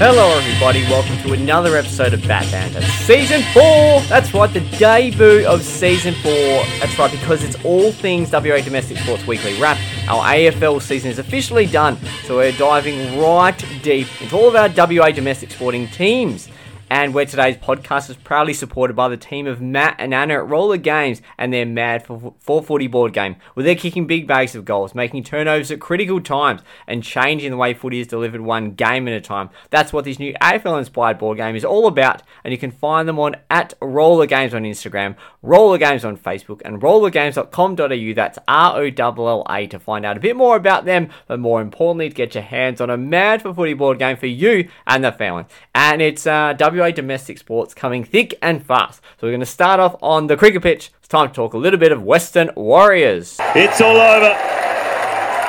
Hello, everybody. Welcome to another episode of Batt Banter, Season 4. That's right, the debut of Season 4. That's right, because it's all things WA Domestic Sports Weekly Wrap. Our AFL season is officially done, so we're diving right deep into all of our WA domestic sporting teams and where today's podcast is proudly supported by the team of Matt and Anna at Rolla Games and their Mad for Footy board game, where they're kicking big bags of goals, making turnovers at critical times, and changing the way footy is delivered one game at a time. That's what this new AFL inspired board game is all about, and you can find them on at Rolla Games on Instagram, Rolla Games on Facebook, and rollagames.com.au. That's R O L L A to find out a bit more about them, but more importantly, to get your hands on a Mad for Footy board game for you and the family. And it's uh, W WA domestic sports coming thick and fast. So we're going to start off on the cricket pitch. It's time to talk a little bit of Western Warriors. It's all over.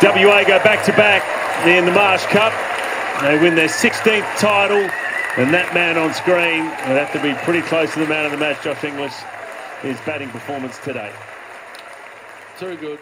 WA go back to back in the Marsh Cup. They win their 16th title, and that man on screen would have to be pretty close to the man of the match, Josh Inglis, his batting performance today. Too good.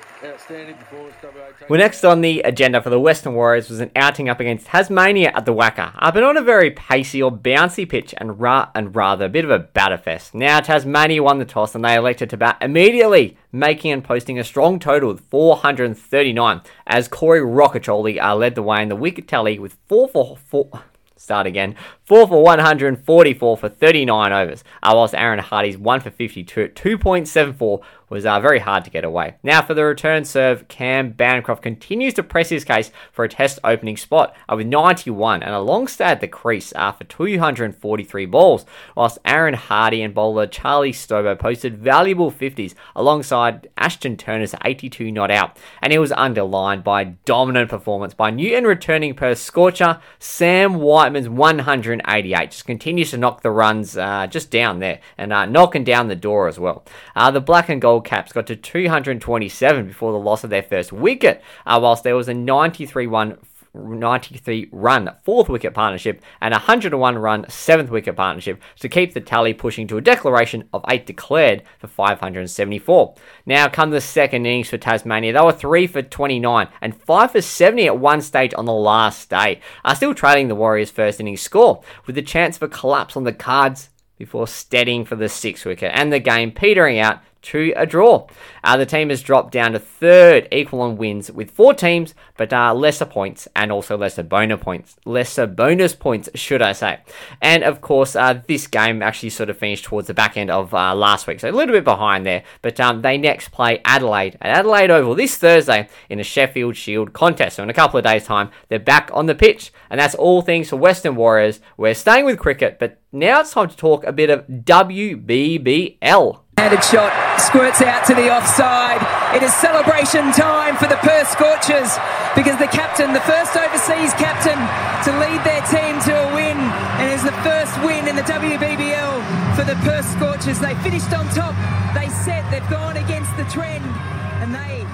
Well, next on the agenda for the Western Warriors was an outing up against Tasmania at the WACA, uh, but on a very pacey or bouncy pitch and, ra- and rather a bit of a batter fest. Now, Tasmania won the toss and they elected to bat immediately, making and posting a strong total of 439 as Corey Rocchiccioli uh, led the way in the wicket tally with 4 for 4. Start again. 4 for 144 for 39 overs, uh, whilst Aaron Hardy's 1 for 52 at 2.74 was uh, very hard to get away. Now, for the return serve, Cam Bancroft continues to press his case for a test opening spot uh, with 91 and a long stay at the crease uh, for 243 balls, whilst Aaron Hardy and bowler Charlie Stobo posted valuable 50s alongside Ashton Turner's 82 not out, and it was underlined by dominant performance by Newton returning per scorcher, Sam Whiteman's 188. Just continues to knock the runs uh, just down there and uh, knocking down the door as well. Uh, the black and gold Caps got to 227 before the loss of their first wicket, uh, whilst there was a 93 1 93 run fourth wicket partnership and 101 run seventh wicket partnership to keep the tally pushing to a declaration of 8 declared for 574. Now come the second innings for Tasmania. They were 3 for 29 and 5 for 70 at one stage on the last day, are still trailing the Warriors' first innings score with the chance a collapse on the cards before steadying for the sixth wicket and the game petering out to a draw. Uh, the team has dropped down to third, equal on wins with four teams, but uh, lesser points and also lesser bonus points. Lesser bonus points, should I say? And of course, uh, this game actually sort of finished towards the back end of uh, last week, so a little bit behind there. But um, they next play Adelaide at Adelaide Oval this Thursday in a Sheffield Shield contest. So in a couple of days' time, they're back on the pitch, and that's all things for Western Warriors. We're staying with cricket, but now it's time to talk a bit of WBBL. Handed shot squirts out to the offside. It is celebration time for the Perth Scorchers because the captain, the first overseas captain to lead their team to a win, and is the first win in the WBBL for the Perth Scorchers. They finished on top. They said they've gone against the trend, and they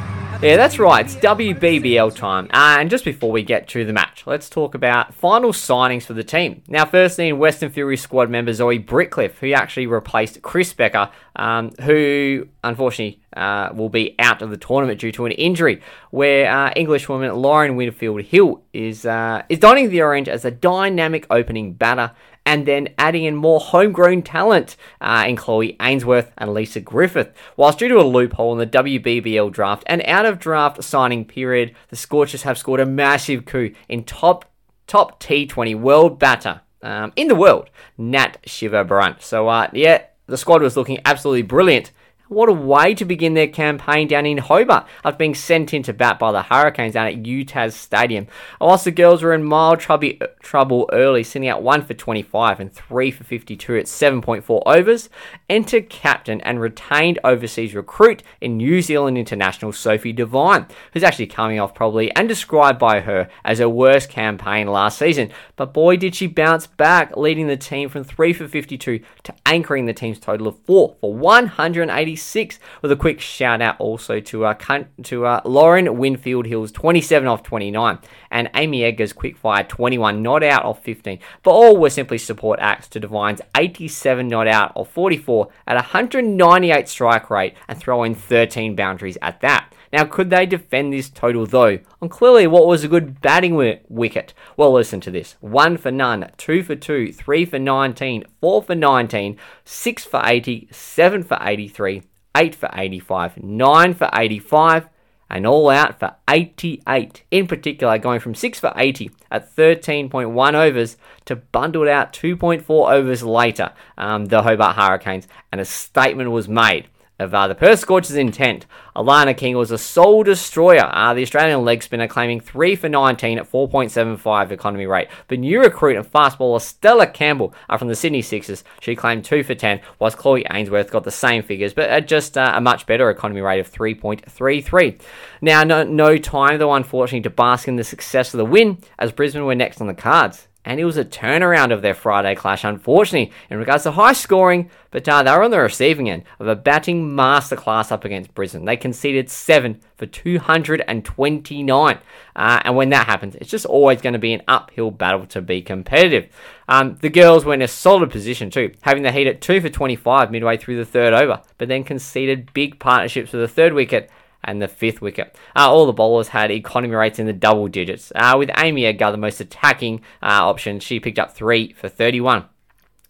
yeah, that's right. It's WBBL time. Uh, and just before we get to the match, let's talk about final signings for the team. Now, firstly, in Western Fury squad member Zoe Britcliffe, who actually replaced Chris Becker, um, who unfortunately uh, will be out of the tournament due to an injury. Where uh, Englishwoman Lauren Winfield Hill is uh, is donning the orange as a dynamic opening batter and then adding in more homegrown talent uh, in Chloe Ainsworth and Lisa Griffith. Whilst due to a loophole in the WBBL draft and out of draft signing period, the Scorchers have scored a massive coup in top top T20 world batter um, in the world, Nat Sciver-Brunt. So uh, yeah, the squad was looking absolutely brilliant what a way to begin their campaign down in Hobart after being sent into bat by the Hurricanes down at UTAS Stadium. Oh, whilst the girls were in mild trouble early, sending out 1 for 25 and 3 for 52 at 7.4 overs, enter captain and retained overseas recruit in New Zealand international Sophie Devine, who's actually coming off probably and described by her as her worst campaign last season. But boy, did she bounce back, leading the team from 3 for 52 to anchoring the team's total of 4 for 186 six. With a quick shout out also to uh, to uh, Lauren Winfield Hills, 27 off 29, and Amy Edgar's quickfire 21 not out of 15. But all were simply support acts to Devine's 87 not out of 44 at 198 strike rate and throw in 13 boundaries at that. Now, could they defend this total though? On clearly what was a good batting wi- wicket. Well, listen to this 1 for none, 2 for 2, 3 for 19, 4 for 19, 6 for 80, 7 for 83, 8 for 85, 9 for 85, and all out for 88. In particular, going from 6 for 80 at 13.1 overs to bundled out 2.4 overs later, um, the Hobart Hurricanes, and a statement was made of uh, the Perth Scorchers' intent. Alana King was a soul destroyer. Uh, the Australian leg spinner claiming 3 for 19 at 4.75 economy rate. But new recruit and fast bowler Stella Campbell are from the Sydney Sixers. She claimed 2 for 10, whilst Chloe Ainsworth got the same figures, but at just uh, a much better economy rate of 3.33. Now, no, no time, though, unfortunately, to bask in the success of the win, as Brisbane were next on the cards and it was a turnaround of their Friday clash, unfortunately, in regards to high scoring, but uh, they were on the receiving end of a batting masterclass up against Brisbane. They conceded 7 for 229, uh, and when that happens, it's just always going to be an uphill battle to be competitive. Um, the girls were in a solid position too, having the heat at 2 for 25 midway through the third over, but then conceded big partnerships for the third wicket and the fifth wicket. Uh, all the bowlers had economy rates in the double digits, uh, with Amy Edgar the most attacking uh, option. She picked up three for 31.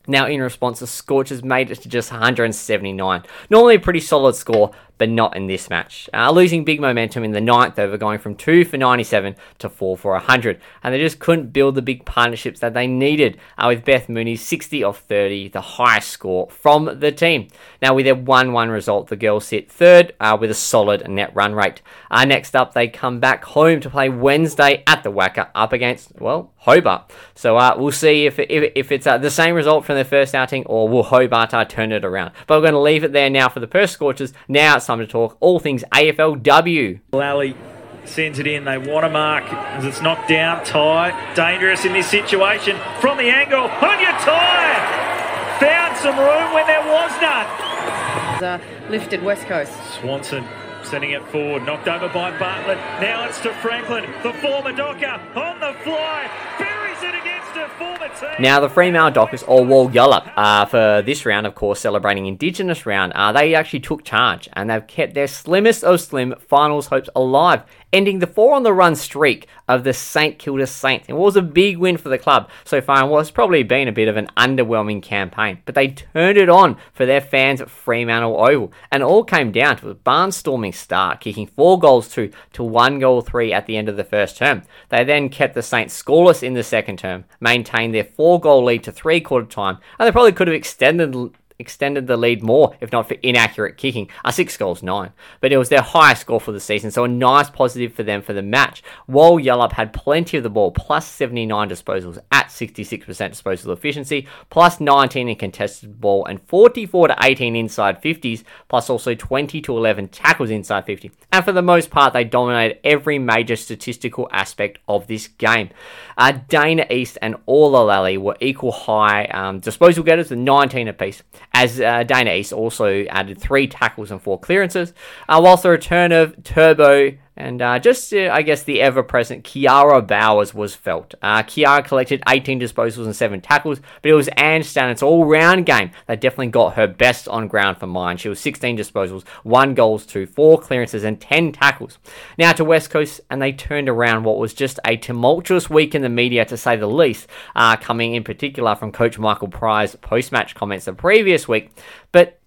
Now, in response, the Scorchers made it to just 179. Normally a pretty solid score, but not in this match. Uh, losing big momentum in the ninth over, going from 2 for 97 to 4 for 100. And they just couldn't build the big partnerships that they needed, uh, with Beth Mooney 60 off 30, the highest score from the team. Now, with their 1 1 result, the girls sit third uh, with a solid net run rate. Uh, next up, they come back home to play Wednesday at the WACA up against, well, Hobart. So uh, we'll see if, if, if it's uh, the same result from their first outing or will Hobart turn it around. But we're going to leave it there now for the Perth Scorchers. Now it's time to talk all things AFLW. Lally sends it in. They want to mark as it's knocked down. Ty, dangerous in this situation. From the angle, on your Ty! Found some room when there was none. Uh, lifted West Coast. Swanson sending it forward, knocked over by Bartlett. Now it's to Franklin, the former Docker, on the fly, buries Now, the Fremantle Dockers, or Wall Walyalup, uh, for this round, of course, celebrating Indigenous round, uh, they actually took charge and they've kept their slimmest of slim finals hopes alive, ending the four on the run streak of the St Kilda Saints. It was a big win for the club so far and was probably been a bit of an underwhelming campaign, but they turned it on for their fans at Fremantle Oval, and all came down to a barnstorming start, kicking four goals to to one goal three at the end of the first term. They then kept the Saints scoreless in the second term, maintained their four goal lead to three quarter time, and they probably could have extended extended the lead more if not for inaccurate kicking. A six goals nine, but it was their highest score for the season, so a nice positive for them for the match. Walyalup had plenty of the ball, plus 79 disposals at 66% disposal efficiency, plus 19 in contested ball, and 44 to 18 inside 50s, plus also 20 to 11 tackles inside 50. And for the most part, they dominated every major statistical aspect of this game. Uh, Dana East and Orla Lally were equal high um, disposal getters, with 19 apiece as uh, East also added three tackles and four clearances, uh, whilst the return of Turbo and uh, just, uh, I guess, the ever present Kiara Bowers was felt. Uh, Kiara collected 18 disposals and 7 tackles, but it was Ange Stannett's all round game that definitely got her best on ground for mine. She was 16 disposals, 1 goals, 2, 4 clearances, and 10 tackles. Now to West Coast, and they turned around what was just a tumultuous week in the media, to say the least, uh, coming in particular from Coach Michael Prior's post match comments the previous week. But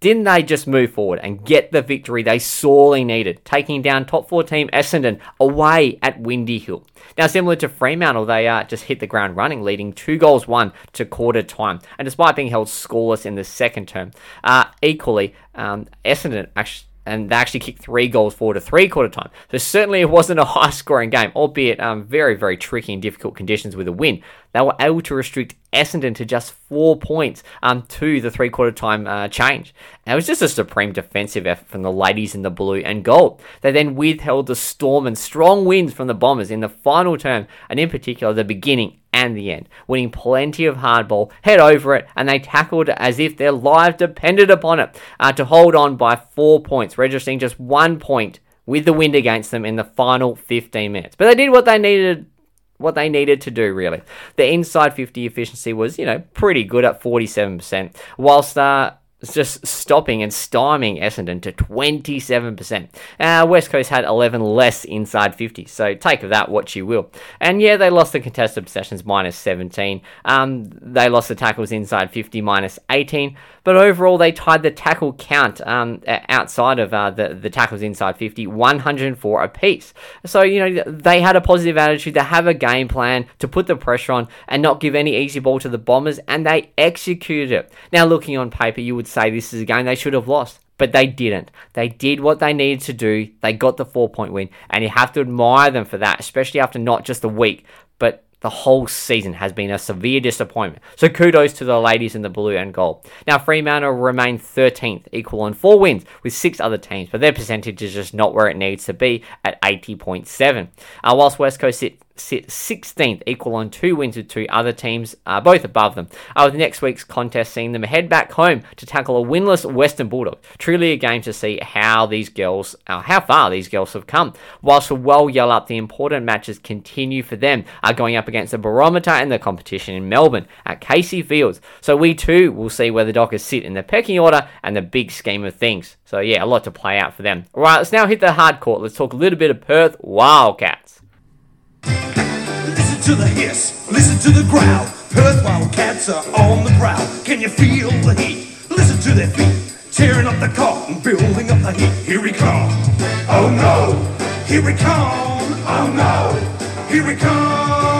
didn't they just move forward and get the victory they sorely needed, taking down top four team Essendon away at Windy Hill? Now, similar to Fremantle, they uh, just hit the ground running, leading two goals one to quarter time. And despite being held scoreless in the second term, uh, equally, um, Essendon actually and they actually kicked three goals forward to three quarter time. So certainly it wasn't a high scoring game, albeit um, very, very tricky and difficult conditions with a win. They were able to restrict Essendon to just four points um, to the three quarter time uh, change. And it was just a supreme defensive effort from the ladies in the blue and gold. They then withheld the storm and strong winds from the Bombers in the final term, and in particular the beginning and the end, winning plenty of hardball, head over it, and they tackled as if their lives depended upon it uh, to hold on by four points, registering just one point with the wind against them in the final 15 minutes. But they did what they needed what they needed to do really. The inside 50 efficiency was, you know, pretty good at 47%, whilst uh just stopping and stymieing Essendon to 27%. Uh, West Coast had 11 less inside 50, so take that what you will. And yeah, they lost the contested possessions minus 17. Um, they lost the tackles inside 50 minus 18. But overall, they tied the tackle count um, outside of uh, the, the tackles inside 50, 104 apiece. So, you know, they had a positive attitude. They have a game plan to put the pressure on and not give any easy ball to the Bombers, and they executed it. Now, looking on paper, you would say this is a game they should have lost. But they didn't. They did what they needed to do. They got the four point win, and you have to admire them for that, especially after not just a week, but the whole season has been a severe disappointment. So kudos to the ladies in the blue and gold. Now Fremantle remain 13th, equal on four wins with six other teams, but their percentage is just not where it needs to be at 80.7. Uh, whilst West Coast sit sit 16th, equal on two wins with two other teams, uh, both above them. Uh, with next week's contest seeing them head back home to tackle a winless Western Bulldog. Truly a game to see how these girls, uh, how far these girls have come. Whilst the Walyalup, the important matches continue for them, uh, going up against the barometer and the competition in Melbourne at Casey Fields. So we too will see where the Dockers sit in the pecking order and the big scheme of things. So yeah, a lot to play out for them. All right, let's now hit the hard court. Let's talk a little bit of Perth Wildcats to the hiss, listen to the growl. Perth Wildcats are on the prowl. Can you feel the heat? Listen to their feet, tearing up the cotton, building up the heat. Here we come. Oh no, here we come. Oh no, here we come.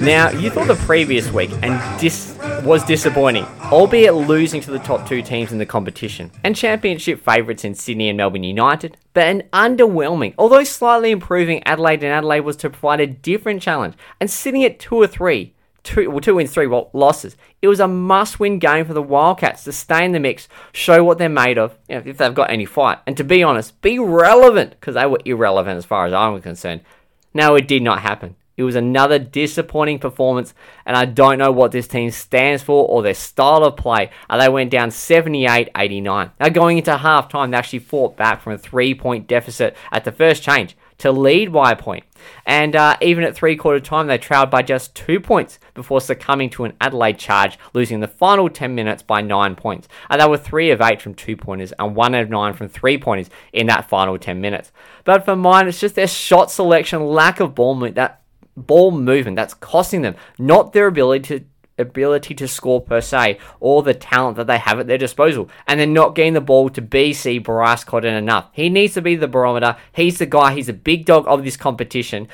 Now, you thought the previous week and dis- was disappointing, albeit losing to the top two teams in the competition, and championship favourites in Sydney and Melbourne United, but an underwhelming, although slightly improving Adelaide and Adelaide was to provide a different challenge, and sitting at two or three, two, well, two wins, three losses. It was a must-win game for the Wildcats to stay in the mix, show what they're made of, you know, if they've got any fight, and to be honest, be relevant because they were irrelevant as far as I'm concerned. Now it did not happen. It was another disappointing performance, and I don't know what this team stands for or their style of play. Uh, they went down 78 89. Now, going into halftime, they actually fought back from a three point deficit at the first change to lead by a point. And uh, even at three quarter time, they trailed by just two points before succumbing to an Adelaide charge, losing the final 10 minutes by nine points. And they were three of eight from two pointers and one of nine from three pointers in that final 10 minutes. But for mine, it's just their shot selection, lack of ball movement that ball movement that's costing them, not their ability to ability to score per se or the talent that they have at their disposal. And they're not getting the ball to BC Bryce Cotton enough. He needs to be the barometer. He's the guy, he's a big dog of this competition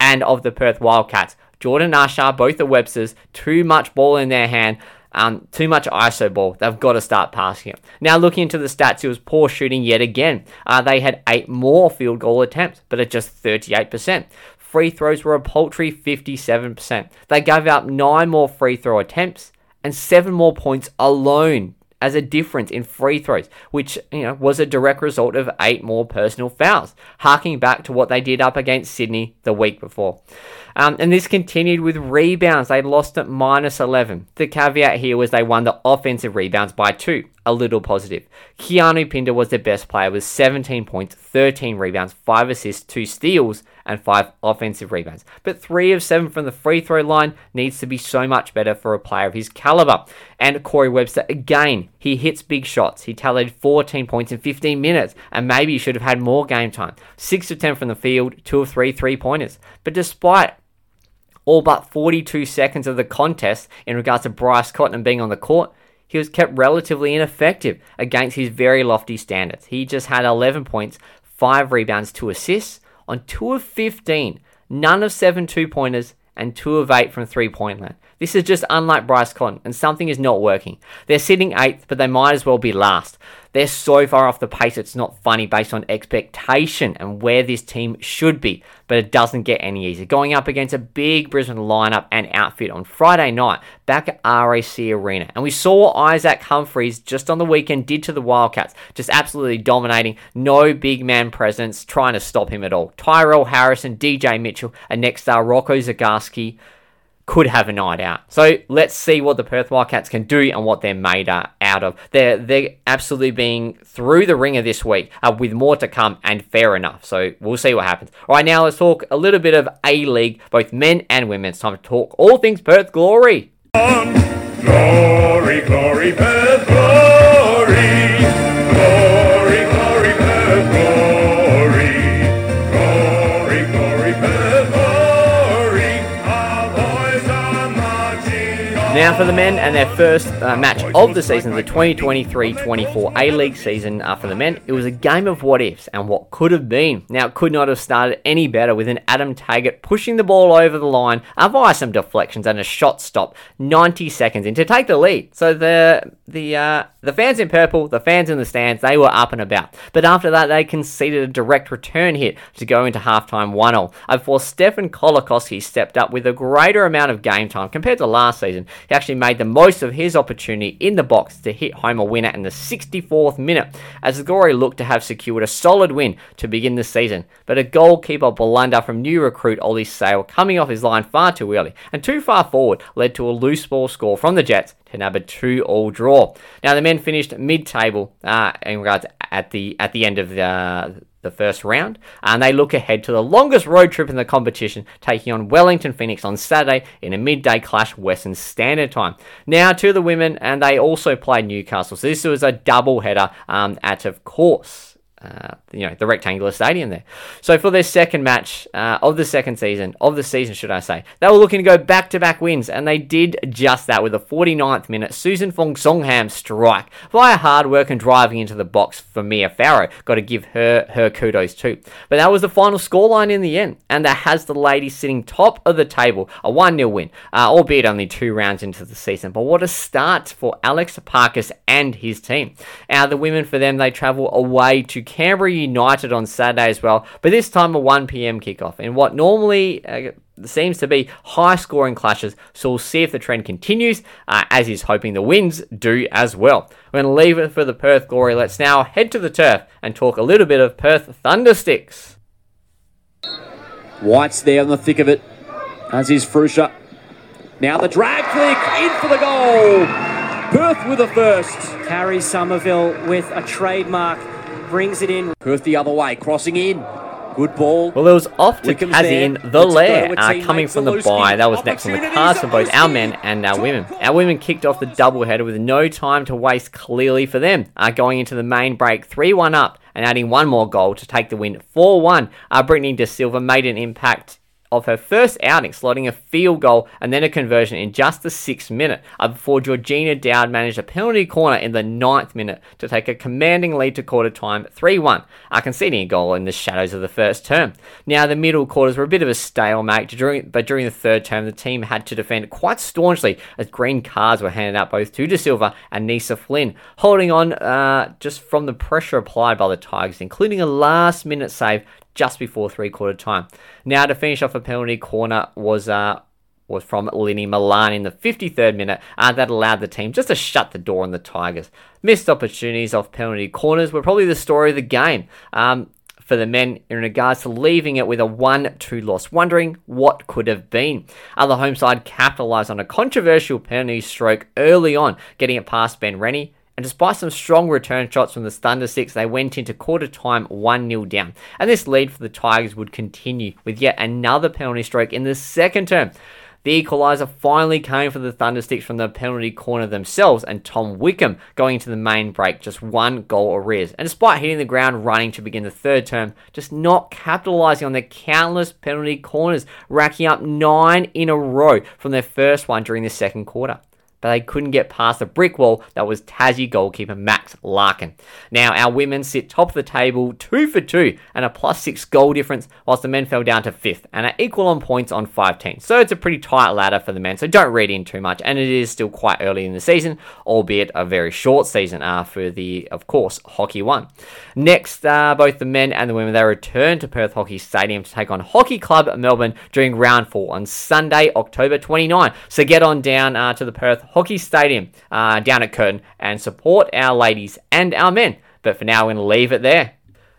and of the Perth Wildcats. Jordan Usher, both the Websters, too much ball in their hand. Um, too much ISO ball. They've got to start passing it. Now, looking into the stats, it was poor shooting yet again. Uh, they had eight more field goal attempts, but at just 38% free throws were a paltry 57%. They gave up 9 more free throw attempts and 7 more points alone as a difference in free throws, which you know was a direct result of eight more personal fouls, harking back to what they did up against Sydney the week before. Um, and this continued with rebounds. They lost at minus 11. The caveat here was they won the offensive rebounds by two, a little positive. Keanu Pinder was their best player with 17 points, 13 rebounds, 5 assists, 2 steals, and 5 offensive rebounds. But 3 of 7 from the free throw line needs to be so much better for a player of his caliber. And Corey Webster, again, he hits big shots. He tallied 14 points in 15 minutes, and maybe he should have had more game time. 6 of 10 from the field, 2 of 3 three pointers. But despite all but 42 seconds of the contest in regards to Bryce Cotton being on the court, he was kept relatively ineffective against his very lofty standards. He just had 11 points, 5 rebounds, 2 assists on 2 of 15, none of 7 two pointers, and 2 of 8 from three point land. This is just unlike Bryce Cotton, and something is not working. They're sitting 8th, but they might as well be last. They're so far off the pace, it's not funny based on expectation and where this team should be, but it doesn't get any easier. Going up against a big Brisbane lineup and outfit on Friday night back at RAC Arena. And we saw what Isaac Humphries just on the weekend did to the Wildcats, just absolutely dominating. No big man presence trying to stop him at all. Tyrell Harrison, DJ Mitchell, and next star Rocco Zikarsky could have a night out. So let's see what the Perth Wildcats can do and what they're made out of. They're they're absolutely being through the ringer this week, uh, with more to come, and fair enough. So we'll see what happens. All right, now let's talk a little bit of A League, both men and women. It's time to talk all things Perth glory. Glory, glory, Perth, Now for the men and their first uh, match of the season, the 2023-24 A-League season uh, for the men, it was a game of what ifs and what could have been. Now it could not have started any better with an Adam Taggart pushing the ball over the line uh, via some deflections and a shot stop 90 seconds in to take the lead. So the the uh, the fans in purple, the fans in the stands, they were up and about. But after that, they conceded a direct return hit to go into halftime 1-0 uh, before Stefan Colakovski stepped up with a greater amount of game time compared to last season. Actually made the most of his opportunity in the box to hit home a winner in the 64th minute as the looked to have secured a solid win to begin the season. But a goalkeeper blunder from new recruit Ollie Sail coming off his line far too early and too far forward led to a loose ball score from the Jets to nab a two-all draw. Now the men finished mid-table uh, in regards at the at the end of the the first round, and they look ahead to the longest road trip in the competition, taking on Wellington Phoenix on Saturday in a midday clash Western Standard Time. Now to the women, and they also play Newcastle, so this was a double header um, at, of course. Uh, you know the rectangular stadium there. So for their second match uh, of the second season of the season, should I say, they were looking to go back to back wins, and they did just that with a 49th minute Susan Phonsongkham strike via hard work and driving into the box for Mia Farrow. Got to give her her kudos too. But that was the final scoreline in the end, and that has the ladies sitting top of the table, a 1 0 win, uh, albeit only two rounds into the season. But what a start for Alex Epakis and his team. Now the women for them they travel away to Canberra United on Saturday as well, but this time a 1 pm kickoff in what normally uh, seems to be high scoring clashes. So we'll see if the trend continues, uh, as he's hoping the wins do as well. We're going to leave it for the Perth Glory. Let's now head to the turf and talk a little bit of Perth Thundersticks. White's there in the thick of it, as is Frusha. Now the drag flick in for the goal. Perth with a first. Harry Somerville with a trademark brings it in. Perth the other way, crossing in. Good ball. Well, it was off to Kazin the Lair, uh, coming from the bye. That was next on the cards for both our men and our women. Our women kicked off the doubleheader with no time to waste clearly for them, uh, going into the main break 3 1 up and adding one more goal to take the win 4 1. Uh, Brittany De Silva made an impact of her first outing, slotting a field goal and then a conversion in just the sixth minute, uh, before Georgina Dowd managed a penalty corner in the ninth minute to take a commanding lead to quarter time 3 1, uh, conceding a goal in the shadows of the first term. Now, the middle quarters were a bit of a stalemate, during, but during the third term, the team had to defend quite staunchly as green cards were handed out both to De Silva and Nisa Flynn, holding on uh, just from the pressure applied by the Tigers, including a last minute save just before three quarter time. Now to finish off a penalty corner was uh was from Linny Milan in the 53rd minute, uh, that allowed the team just to shut the door on the Tigers. Missed opportunities off penalty corners were probably the story of the game. Um, for the men in regards to leaving it with a 1 2 loss, wondering what could have been. Other home side capitalised on a controversial penalty stroke early on, getting it past Ben Rennie, and despite some strong return shots from the Thundersticks, they went into quarter time 1 0 down. And this lead for the Tigers would continue with yet another penalty stroke in the second term. The equaliser finally came for the Thundersticks from the penalty corner themselves, and Tom Wickham going into the main break just one goal arrears. And despite hitting the ground running to begin the third term, just not capitalising on their countless penalty corners, racking up nine in a row from their first one during the second quarter but they couldn't get past the brick wall that was Tassie goalkeeper Max Larkin. Now, our women sit top of the table, two for two, and a plus six goal difference, whilst the men fell down to fifth and are equal on points on 15. So it's a pretty tight ladder for the men, so don't read in too much. And it is still quite early in the season, albeit a very short season uh, for the, of course, Hockey One. Next, uh, both the men and the women, they return to Perth Hockey Stadium to take on Hockey Club Melbourne during round four on Sunday, October 29. So get on down uh, to the Perth Hockey Stadium uh, down at Curtin and support our ladies and our men. But for now, we're going to leave it there.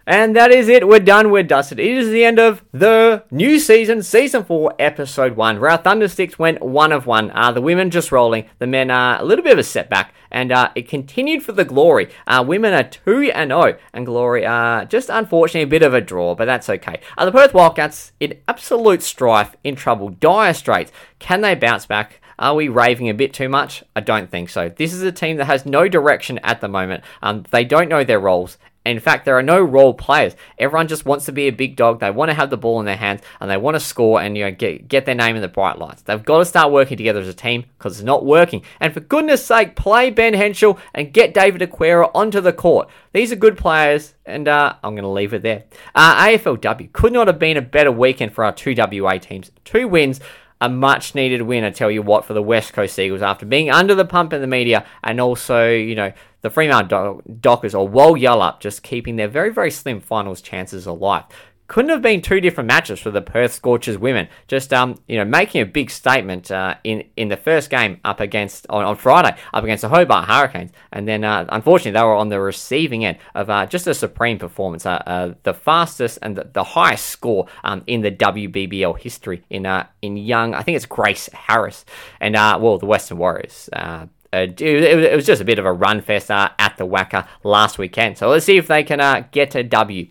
And that is it. We're done. We're dusted. It is the end of the new season, season four, episode one, where our Thundersticks went one of one. Uh, the women just rolling, the men are a little bit of a setback, and uh, it continued for the Glory. Uh, women are two and zero, and Glory are just unfortunately a bit of a draw, but that's okay. Uh, the Perth Wildcats in absolute strife, in trouble, dire straits. Can they bounce back? Are we raving a bit too much? I don't think so. This is a team that has no direction at the moment. Um, they don't know their roles. In fact, there are no role players. Everyone just wants to be a big dog. They want to have the ball in their hands and they want to score and you know get get their name in the bright lights. They've got to start working together as a team because it's not working. And for goodness sake, play Ben Henshall and get David Aquera onto the court. These are good players, and uh, I'm going to leave it there. Uh, AFLW could not have been a better weekend for our two WA teams. Two wins a much needed win, I tell you what, for the West Coast Eagles after being under the pump in the media and also, you know, the Fremantle Dockers or Walyalup just keeping their very, very slim finals chances alive couldn't have been two different matches for the Perth Scorchers women. Just um, you know, making a big statement uh, in in the first game up against on, on Friday up against the Hobart Hurricanes, and then uh, unfortunately they were on the receiving end of uh, just a supreme performance, uh, uh, the fastest and the, the highest score um, in the WBBL history in uh, in young. I think it's Grace Harris, and well the Western Warriors. Uh, it, was just a bit of a run fest uh, at the WACA last weekend. So let's see if they can uh, get a W.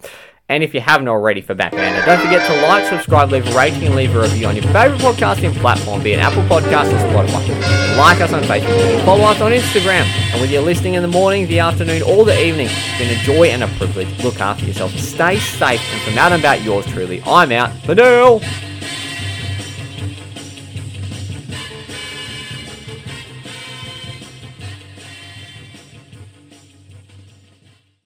And if you haven't already for Batman, don't forget to like, subscribe, leave a rating, and leave a review on your favourite podcasting platform, be it Apple Podcasts or Spotify. Like us on Facebook, follow us on Instagram, and whether you're listening in the morning, the afternoon, or the evening, it's been a joy and a privilege. Look after yourself, stay safe, and from out and about yours truly, I'm out. Vanille!